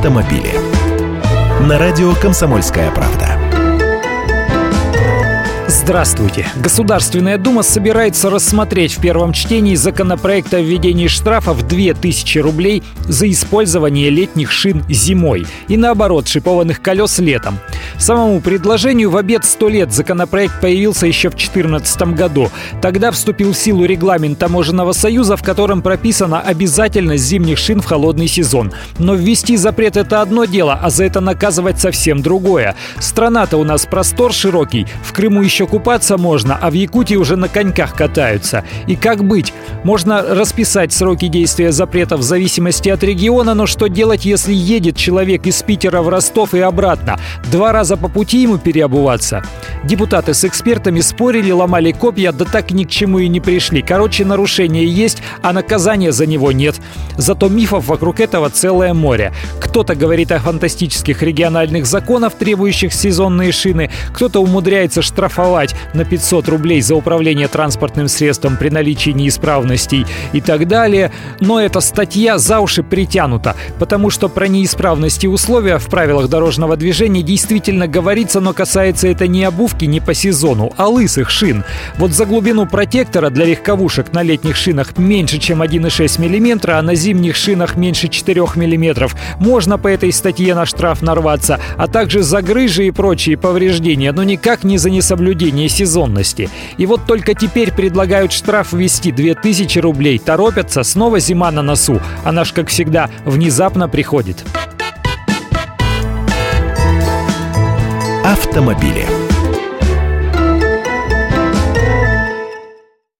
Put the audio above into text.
автомобили. На радио «Комсомольская правда». Здравствуйте. Государственная Дума собирается рассмотреть в первом чтении законопроект о введении штрафа в 2000 рублей за использование летних шин зимой и наоборот шипованных колес летом. Самому предложению в обед 100 лет законопроект появился еще в 2014 году. Тогда вступил в силу регламент Таможенного союза, в котором прописана обязательность зимних шин в холодный сезон. Но ввести запрет – это одно дело, а за это наказывать совсем другое. Страна-то у нас простор широкий, в Крыму еще купаться можно, а в Якутии уже на коньках катаются. И как быть? Можно расписать сроки действия запрета в зависимости от региона, но что делать, если едет человек из Питера в Ростов и обратно? Два раза по пути ему переобуваться? Депутаты с экспертами спорили, ломали копья, да так ни к чему и не пришли. Короче, нарушение есть, а наказания за него нет. Зато мифов вокруг этого целое море. Кто-то говорит о фантастических региональных законах, требующих сезонные шины, кто-то умудряется штрафовать на 500 рублей за управление транспортным средством при наличии неисправностей и так далее. Но эта статья за уши притянута, потому что про неисправности условия в правилах дорожного движения действительно говорится, но касается это не обувки не по сезону, а лысых шин. Вот за глубину протектора для легковушек на летних шинах меньше, чем 1,6 мм, а на зимних шинах меньше 4 мм. Можно по этой статье на штраф нарваться, а также за грыжи и прочие повреждения, но никак не за несоблюдение сезонности. И вот только теперь предлагают штраф ввести 2000 рублей. Торопятся, снова зима на носу. Она ж, как всегда, внезапно приходит. Автомобили.